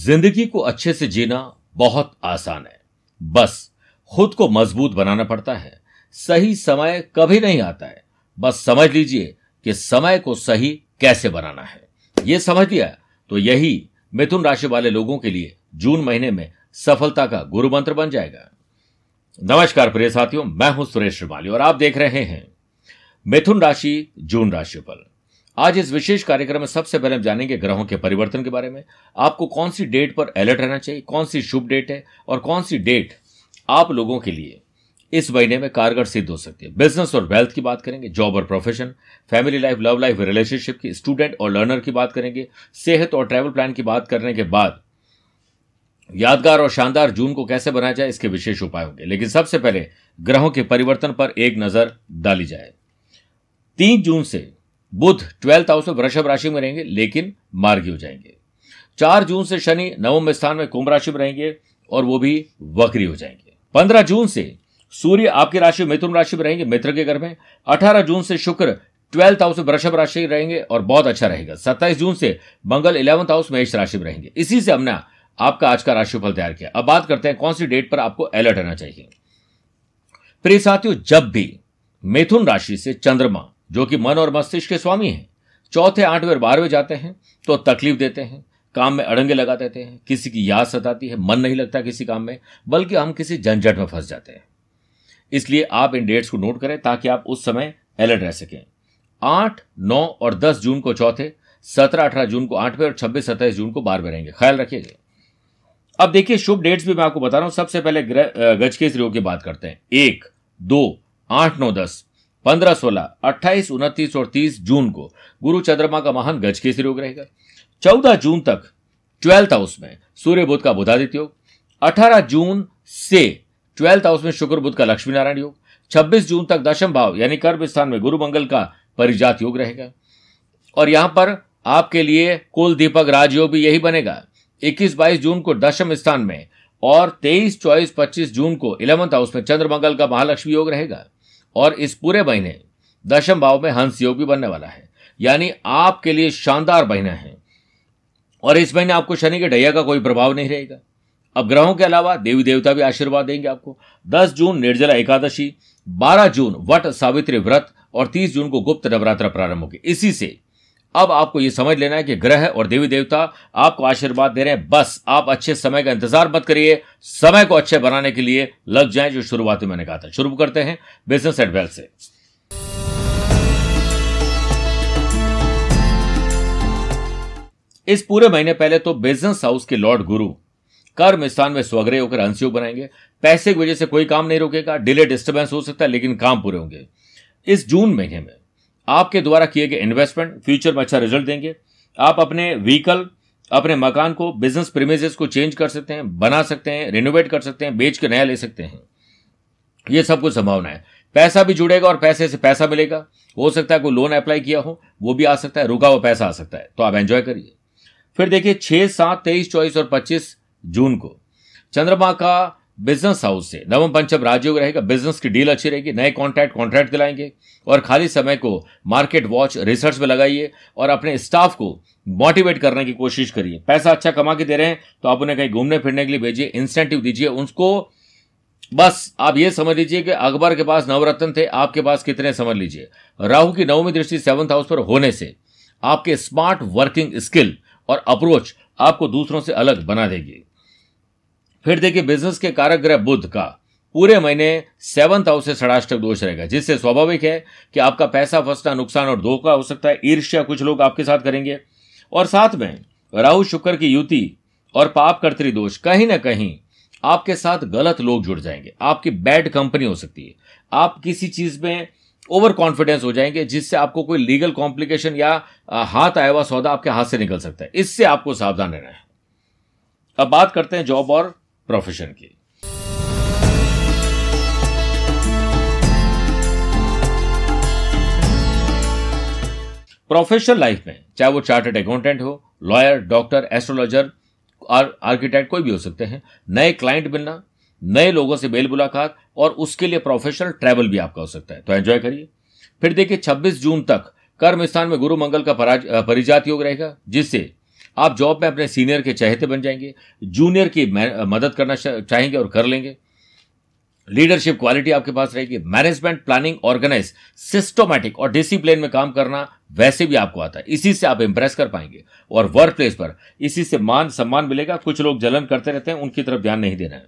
ज़िंदगी को अच्छे से जीना बहुत आसान है। बस, खुद को मज़बूत बनाना पड़ता है। सही समय कभी नहीं आता है। बस समझ लीजिए कि समय को सही कैसे बनाना है। यह समझ लिया? तो यही मिथुन राशि वाले लोगों के लिए जून महीने में सफलता का गुरु मंत्र बन जाएगा। नमस्कार प्रिय साथियों, मैं हूँ सुरेश श्रीमाली और आप देख रहे हैं मिथुन राशि जून राशिफल आज इस विशेष कार्यक्रम में सबसे पहले हम जानेंगे ग्रहों के परिवर्तन के बारे में। आपको कौन सी डेट पर अलर्ट रहना चाहिए? कौन सी शुभ डेट है? और कौन सी डेट आप लोगों के लिए इस महीने में कारगर सिद्ध हो सकती है? बिज़नेस और वेल्थ की बात करेंगे जॉब और profession family life love life relationship की स्टूडेंट और लर्नर की बात करेंगे, सेहत और ट्रैवल प्लान की बात करने के बाद यादगार और शानदार जून को कैसे बनाया जाए, इसके विशेष उपाय होंगे। लेकिन सबसे पहले ग्रहों के परिवर्तन पर एक नज़र डाली जाए। तीन जून से बुध ट्वेल्थ हाउस में वृषभ राशि में रहेंगे, लेकिन मार्गी हो जाएँगे। चार जून से शनि नवम स्थान में कुंभ राशि में रहेंगे और वो भी वक्री हो जाएँगे। पंद्रह जून से सूर्य आपकी राशि, मिथुन राशि में रहेंगे, मित्र के घर में। अठारह जून से शुक्र ट्वेल्थ हाउस में वृषभ राशि रहेंगे और बहुत अच्छा रहेगा। सत्ताईस जून से मंगल इलेवंथ हाउस मेष राशि में रहेंगे। इसी से हमने आपका आज का राशिफल तैयार किया। अब बात करते हैं कौन सी डेट पर आपको अलर्ट रहना चाहिए। प्रिय साथियों, जब भी मिथुन राशि से चंद्रमा जो कि मन और मस्तिष्क के स्वामी हैं। चौथे आठवें और बारहवें जाते हैं तो तकलीफ़ देते हैं, काम में अड़ंगे लगा देते हैं, किसी की याद सताती है, मन नहीं लगता किसी काम में, बल्कि हम किसी झंझट में फंस जाते हैं। इसलिए आप इन डेट्स को नोट करें ताकि आप उस समय अलर्ट रह सकें। आठ, नौ और दस जून को चौथे, सत्रह, अठारह जून को आठवें और छब्बीस, सत्ताईस जून को बारहवें रहेंगे। ख्याल रखिएगा। अब देखिए, शुभ डेट्स भी मैं आपको बता रहा हूँ। सबसे पहले गज के योग की बात करते हैं। एक, दो, आठ, नौ, दस। पंद्रह सोलह, अट्ठाईस, उनतीस और तीस जून को गुरु चंद्रमा का महान गज के योग रहेगा। चौदह जून तक ट्वेल्थ हाउस में सूर्य बुद्ध का बुधादित्य योग। अठारह जून से ट्वेल्थ हाउस में शुक्र बुद्ध का लक्ष्मी नारायण योग। छब्बीस जून तक दशम भाव, यानी कर्म स्थान में गुरु मंगल का परिजात योग रहेगा। और यहाँ पर आपके लिए कुल दीपक राजयोग भी यही बनेगा। इक्कीस, बाईस जून को दशम स्थान में और तेईस, चौबीस, पच्चीस जून को इलेवंथ हाउस में चंद्रमंगल का महालक्ष्मी योग रहेगा। और इस पूरे महीने दशम भाव में हंस योग भी बनने वाला है। यानी आपके लिए शानदार महीना है। और इस महीने आपको शनि के ढैया का कोई प्रभाव नहीं रहेगा। अब ग्रहों के अलावा देवी देवता भी आशीर्वाद देंगे आपको। 10 जून, निर्जला एकादशी 12 जून, वट सावित्री व्रत और 30 जून को गुप्त नवरात्र प्रारंभ होगी। इसी से अब आपको यह समझ लेना है कि ग्रह और देवी देवता आपको आशीर्वाद दे रहे हैं। बस आप अच्छे समय का इंतज़ार मत करिए। समय को अच्छे बनाने के लिए लग जाएँ जो शुरुआत मैंने कहा था। शुरू करते हैं बिज़नेस एडवेल से। इस पूरे महीने पहले तो बिज़नेस हाउस के लॉर्ड गुरु कर्म स्थान में स्वग्रह होकर अंशयोग बनाएँगे। पैसे की वजह से कोई काम नहीं रुकेगा। डिले डिस्टर्बेंस हो सकता है, लेकिन काम पूरे होंगे। इस जून महीने में आपके द्वारा किए गए इन्वेस्टमेंट फ्यूचर में अच्छा रिज़ल्ट देंगे। आप अपने व्हीकल अपने मकान को बिज़नेस प्रीमिजेस को चेंज कर सकते हैं, बना सकते हैं रिनोवेट कर सकते हैं, बेच के नया ले सकते हैं। ये सब कुछ संभावना है। पैसा भी जुड़ेगा और पैसे से पैसा मिलेगा। हो सकता है कोई लोन अप्लाई किया हो, वो भी आ सकता है, रुका हुआ पैसा आ सकता है। तो आप एंजॉय करिए। फिर देखिए, छह, सात, तेईस, चौबीस और पच्चीस जून को चंद्रमा का बिज़नेस हाउस से। नवम पंचम राजयोग रहेगा बिज़नेस की डील अच्छी रहेगी, नए कॉन्ट्रैक्ट कॉन्ट्रैक्ट दिलाएँगे और खाली समय को मार्केट वॉच रिसर्च में लगाइए और अपने स्टाफ को मोटिवेट करने की कोशिश करिए। पैसा अच्छा कमा के दे रहे हैं तो आप उन्हें कहीं घूमने फिरने के लिए भेजिए इंसेंटिव दीजिए उसको बस आप ये समझ लीजिए कि अकबर के पास नवरत्न थे, आपके पास कितने समझ लीजिए। राहु की नवमी दृष्टि सेवंथ हाउस पर होने से आपके स्मार्ट वर्किंग स्किल और अप्रोच आपको दूसरों से अलग बना देगी। फिर देखिए बिज़नेस के कारक ग्रह बुद्ध का। पूरे महीने सेवंथ हाउस से षडाष्टक दोष रहेगा, जिससे स्वाभाविक है कि आपका पैसा फंसना, नुकसान और धोखा हो सकता है। ईर्ष्या कुछ लोग आपके साथ करेंगे। और साथ में राहु, शुक्र की युति और पाप कर्तरी दोष, कहीं ना कहीं आपके साथ गलत लोग जुड़ जाएँगे। आपकी बैड कंपनी हो सकती है। आप किसी चीज़ में ओवर कॉन्फिडेंस हो जाएँगे, जिससे आपको कोई लीगल कॉम्प्लिकेशन या हाथ आया हुआ सौदा आपके हाथ से निकल सकता है। इससे आपको सावधान रहना है। अब बात करते हैं जॉब और प्रोफेशन की। प्रोफेशनल लाइफ में, चाहे वो चार्टर्ड अकाउंटेंट हो लॉयर डॉक्टर एस्ट्रोलॉजर आर्किटेक्ट कोई भी हो सकते हैं, नए क्लाइंट मिलना, नए लोगों से बेल मुलाकात और उसके लिए प्रोफेशनल ट्रैवल भी आपका हो सकता है। तो एंजॉय करिए। फिर देखिए 26 जून तक कर्म स्थान में गुरु मंगल का परिजात योग रहेगा, जिससे आप जॉब में अपने सीनियर के चहेते बन जाएँगे जूनियर की मदद करना चाहेंगे और कर लेंगे। लीडरशिप क्वालिटी आपके पास रहेगी। मैनेजमेंट प्लानिंग ऑर्गेनाइज सिस्टोमेटिक और डिसिप्लिन में काम करना वैसे भी आपको आता है। इसी से आप इंप्रेस कर पाएँगे। और वर्क प्लेस पर इसी से मान, सम्मान मिलेगा। कुछ लोग जलन करते रहते हैं, उनकी तरफ़ ध्यान नहीं देना है।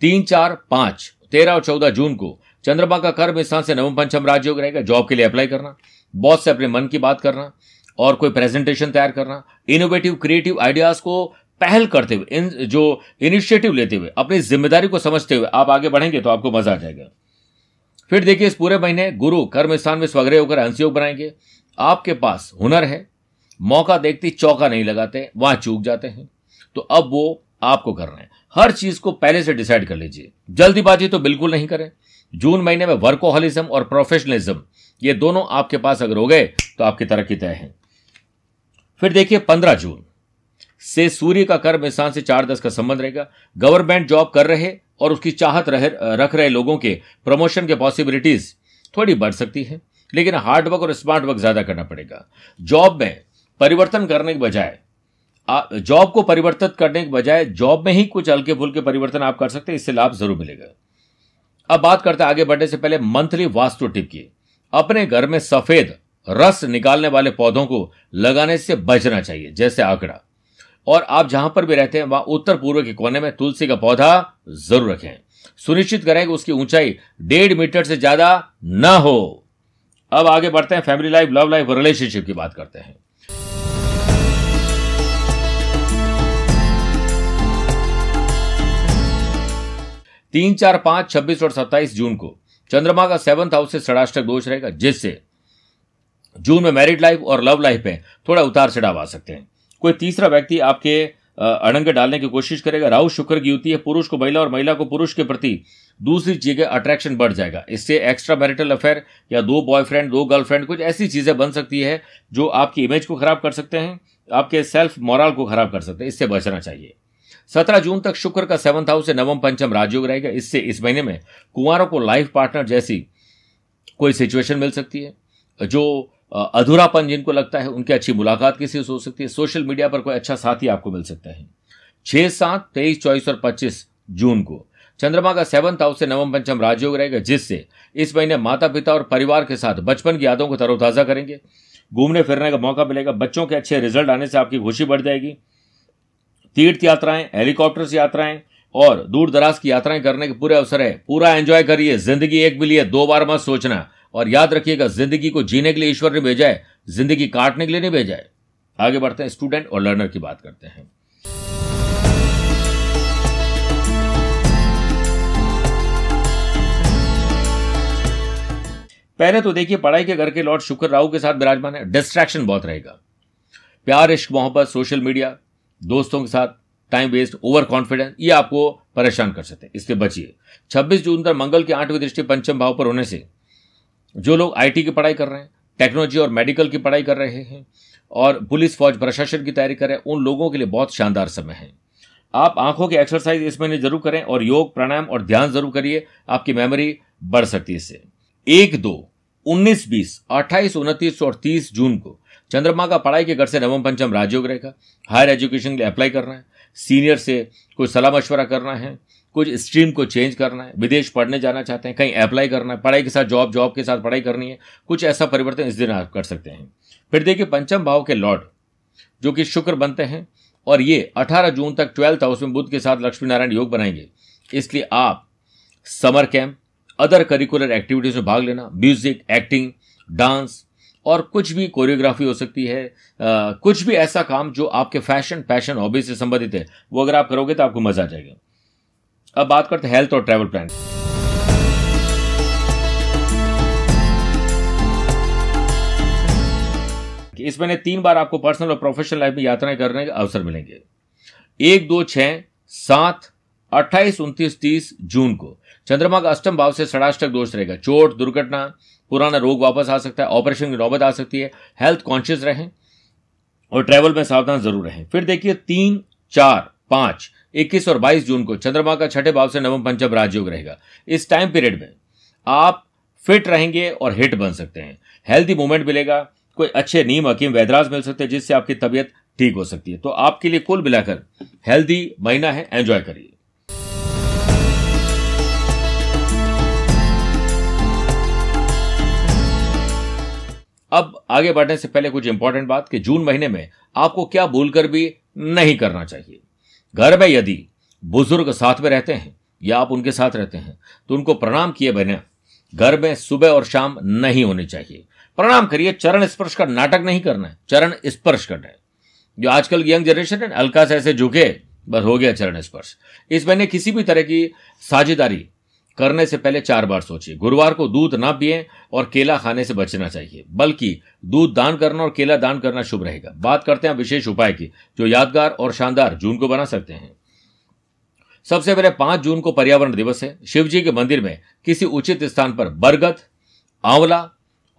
तीन, चार, पाँच, तेरह और चौदह जून को चंद्रमा का कर्म स्थान से नवम पंचम राजयोग रहेगा। जॉब के लिए अप्लाई करना। बॉस से अपने मन की बात करना। और कोई प्रेजेंटेशन तैयार करना इनोवेटिव क्रिएटिव आइडियाज़ को पहल करते हुए, इन, जो इनिशिएटिव लेते हुए, अपनी ज़िम्मेदारी को समझते हुए आप आगे बढ़ेंगे तो आपको मज़ा आ जाएगा। फिर देखिए, इस पूरे महीने गुरु कर्म स्थान में स्वग्रह होकर अंशयोग बनाएँगे। आपके पास हुनर है, मौका देखते चौका नहीं लगाते, वहाँ चूक जाते हैं। तो अब वो आपको करना है। हर चीज़ को पहले से डिसाइड कर लीजिए। जल्दीबाजी तो बिल्कुल नहीं करें। जून महीने में वर्कोहलिज्म और प्रोफेशनलिज्म ये दोनों आपके पास अगर हो गए तो आपकी तरक्की तय है। फिर देखिए पंद्रह जून, से सूर्य का कर्म स्थान से चार दस का संबंध रहेगा। गवर्नमेंट जॉब कर रहे और उसकी चाहत रहे, रख रहे लोगों के प्रमोशन के पॉसिबिलिटीज थोड़ी बढ़ सकती है, लेकिन हार्ड वर्क और स्मार्ट वर्क ज़्यादा करना पड़ेगा। जॉब में परिवर्तन करने के बजाय जॉब को परिवर्तित करने के बजाय जॉब में ही कुछ हल्के फुल्के परिवर्तन आप कर सकते हैं, इससे लाभ ज़रूर मिलेगा। अब बात करते हैं आगे बढ़ने से पहले मंथली वास्तु टिप की। अपने घर में सफ़ेद रस निकालने वाले पौधों को लगाने से बचना चाहिए, जैसे आंकड़ा। और आप जहाँ पर भी रहते हैं, वहाँ उत्तर पूर्व के कोने में तुलसी का पौधा ज़रूर रखें। सुनिश्चित करें कि उसकी ऊंचाई डेढ़ मीटर से ज़्यादा न हो। अब आगे बढ़ते हैं, फैमिली लाइफ, लव लाइफ और रिलेशनशिप की बात करते हैं। तीन, चार, पाँच, छब्बीस और सत्ताईस जून को चंद्रमा का सेवंथ हाउस से षडाष्टक दोष रहेगा, जिससे जून में मैरिड लाइफ और लव लाइफ में थोड़ा उतार चढ़ाव आ सकते हैं। कोई तीसरा व्यक्ति आपके अड़ंग डालने की कोशिश करेगा, राहु शुक्र की युति है, पुरुष को महिला और महिला को पुरुष के प्रति दूसरी जगह अट्रैक्शन बढ़ जाएगा। इससे एक्स्ट्रा मैरिटल अफेयर या दो बॉयफ्रेंड दो गर्लफ्रेंड कुछ ऐसी चीज़ें बन सकती है जो आपकी इमेज को खराब कर सकते हैं, आपके सेल्फ मोरल को खराब कर सकते हैं। इससे बचना चाहिए। सत्रह जून तक शुक्र का सेवंथ हाउस से नवम पंचम राजयोग रहेगा। इससे इस महीने में कुंवरों को लाइफ पार्टनर जैसी कोई सिचुएशन मिल सकती है, जो अधूरापन जिनको लगता है, उनकी अच्छी मुलाकात किसी से हो सकती है। सोशल मीडिया पर कोई अच्छा साथी आपको मिल सकता है। छह सात तेईस चौबीस और पच्चीस जून को। चंद्रमा का सेवंथ हाउस से नवम पंचम राजयोग रहेगा, जिससे इस महीने माता पिता और परिवार के साथ बचपन की यादों को तरोताजा करेंगे। घूमने फिरने का मौका मिलेगा। बच्चों के अच्छे रिज़ल्ट आने से आपकी खुशी बढ़ जाएगी। तीर्थ यात्राएँ, हेलीकॉप्टर से यात्राएँ और दूर दराज की यात्राएँ करने के पूरे अवसर है। पूरा एंजॉय करिए, ज़िंदगी एक भी लिए दो बार मत सोचना। और याद रखिएगा, ज़िंदगी को जीने के लिए ईश्वर ने भेजा है, ज़िंदगी काटने के लिए नहीं भेजा है। आगे बढ़ते हैं, स्टूडेंट और लर्नर की बात करते हैं। पहले तो देखिए, पढ़ाई के घर के लॉर्ड शुक्र राहु के साथ विराजमान है। डिस्ट्रैक्शन बहुत रहेगा। प्यार, इश्क, मोहब्बत सोशल मीडिया दोस्तों के साथ टाइम वेस्ट ओवर कॉन्फिडेंस ये आपको परेशान कर सकते हैं। इससे बचिए। 26 जून तक मंगल की आठवीं दृष्टि पंचम भाव पर होने से जो लोग आईटी की पढ़ाई कर रहे हैं टेक्नोलॉजी और मेडिकल की पढ़ाई कर रहे हैं, और पुलिस फौज प्रशासन की तैयारी कर रहे हैं, उन लोगों के लिए बहुत शानदार समय है। आप आँखों की एक्सरसाइज इस महीने ज़रूर करें और योग, प्राणायाम और ध्यान ज़रूर करिए, आपकी मेमोरी बढ़ सकती है इससे। एक दो, उन्नीस बीस, अट्ठाईस, उनतीस और तीस जून को चंद्रमा का पढ़ाई के घर से नवम पंचम राजयोग रहेगा। हायर एजुकेशन के लिए अप्लाई करना है। सीनियर से कोई सलाह मशवरा करना है। कुछ स्ट्रीम को चेंज करना है विदेश पढ़ने जाना चाहते हैं कहीं अप्लाई करना है पढ़ाई के साथ जॉब जॉब के साथ पढ़ाई करनी है कुछ ऐसा परिवर्तन इस दिन आप कर सकते हैं। फिर देखिए पंचम भाव के लॉर्ड जो कि शुक्र बनते हैं और ये 18 जून तक ट्वेल्थ हाउस में बुद्ध के साथ लक्ष्मी नारायण योग बनाएँगे। इसलिए आप summer camp other curricular activities में भाग लेना म्यूज़िक एक्टिंग डांस और कुछ भी कोरियोग्राफी हो सकती है आ, कुछ भी ऐसा काम जो आपके फ़ैशन पैशन हॉबी से संबंधित है वो अगर आप करोगे तो आपको मज़ा आ जाएगा। अब बात करते हैं हेल्थ और ट्रैवल प्लान इस महीने तीन बार आपको पर्सनल और प्रोफेशनल लाइफ में यात्राएँ करने के अवसर मिलेंगे. एक, दो, छह, सात, अट्ठाईस, उनतीस, तीस जून को. चंद्रमा का अष्टम भाव से षडाष्टक दोष रहेगा. चोट, दुर्घटना, पुराना रोग वापस आ सकता है ऑपरेशन की नौबत आ सकती है. हेल्थ कॉन्शियस रहें और ट्रैवल में सावधान ज़रूर रहें. फिर देखिए तीन, चार, पाँच इक्कीस और बाईस जून को चंद्रमा का छठे भाव से नवम पंचम राजयोग रहेगा। इस टाइम पीरियड में आप फिट रहेंगे और हिट बन सकते हैं। हेल्थी मूवमेंट मिलेगा, कोई अच्छे नीम हकीम वैदराज मिल सकते हैं, जिससे आपकी तबीयत ठीक हो सकती है। तो आपके लिए कुल मिलाकर हेल्दी महीना है एंजॉय करिए। अब आगे बढ़ने से पहले कुछ इंपॉर्टेंट बात कि जून महीने में आपको क्या भूलकर भी नहीं करना चाहिए। घर में यदि बुज़ुर्ग साथ में रहते हैं, या आप उनके साथ रहते हैं तो उनको प्रणाम किए बिना घर में सुबह और शाम नहीं होनी चाहिए। प्रणाम करिए, चरण स्पर्श का नाटक नहीं करना है, चरण स्पर्श करना है। जो आजकल यंग जनरेशन है हल्का से ऐसे झुके, बस हो गया चरण स्पर्श। इस महीने किसी भी तरह की साझेदारी करने से पहले चार बार सोचिए। गुरुवार को दूध ना पिए और केला खाने से बचना चाहिए। बल्कि दूध दान करना और केला दान करना शुभ रहेगा। बात करते हैं विशेष उपाय की, जो यादगार और शानदार जून को बना सकते हैं। सबसे पहले पाँच जून को पर्यावरण दिवस है। शिव जी के मंदिर में किसी उचित स्थान पर बरगद, आंवला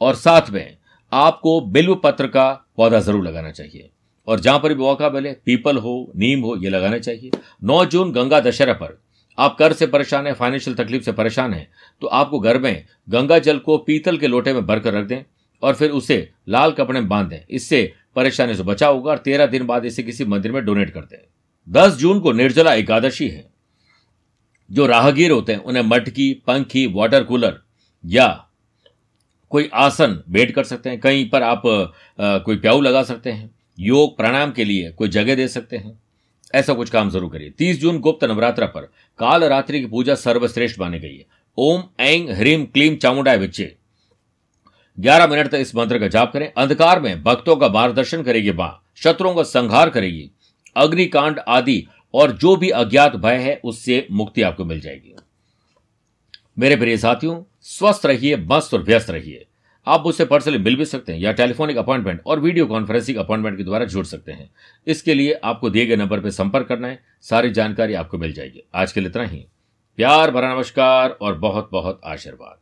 और साथ में आपको बिल्व पत्र का पौधा ज़रूर लगाना चाहिए। और जहाँ पर भी मौका मिले पीपल हो, नीम हो, ये लगाना चाहिए। नौ जून गंगा दशहरा पर आप कर से परेशान है फाइनेंशियल तकलीफ़ से परेशान है तो आपको घर में गंगा जल को पीतल के लोटे में भरकर रख दें और फिर उसे लाल कपड़े में बाँध दें। इससे परेशानी से बचाव होगा और तेरह दिन बाद इसे किसी मंदिर में डोनेट कर दें। दस जून को निर्जला एकादशी है। जो राहगीर होते हैं उन्हें मटकी पंखी वाटर कूलर या कोई आसन भेंट कर सकते हैं। कहीं पर आप आ, कोई प्याऊ लगा सकते हैं। योग प्राणायाम के लिए कोई जगह दे सकते हैं। ऐसा कुछ काम ज़रूर करिए। तीस जून गुप्त नवरात्र पर काल रात्रि की पूजा सर्वश्रेष्ठ मानी गई है। ओम एंग ह्रीम, क्लीम चामुंडा बच्चे ग्यारह मिनट तक इस मंत्र का जाप करें। अंधकार में भक्तों का मार्गदर्शन करेगी माँ। शत्रुओं का संहार करेगी। अग्निकांड आदि और जो भी अज्ञात भय है, उससे मुक्ति आपको मिल जाएगी। मेरे प्रिय साथियों, स्वस्थ रहिए, मस्त और व्यस्त रहिए। आप मुझसे पर्सनली मिल भी सकते हैं या टेलीफोनिक अपॉइंटमेंट और वीडियो कॉन्फ्रेंसिंग अपॉइंटमेंट के द्वारा जुड़ सकते हैं। इसके लिए आपको दिए गए नंबर पर संपर्क करना है। सारी जानकारी आपको मिल जाएगी। आज के लिए इतना ही। प्यार भरा नमस्कार और बहुत बहुत आशीर्वाद।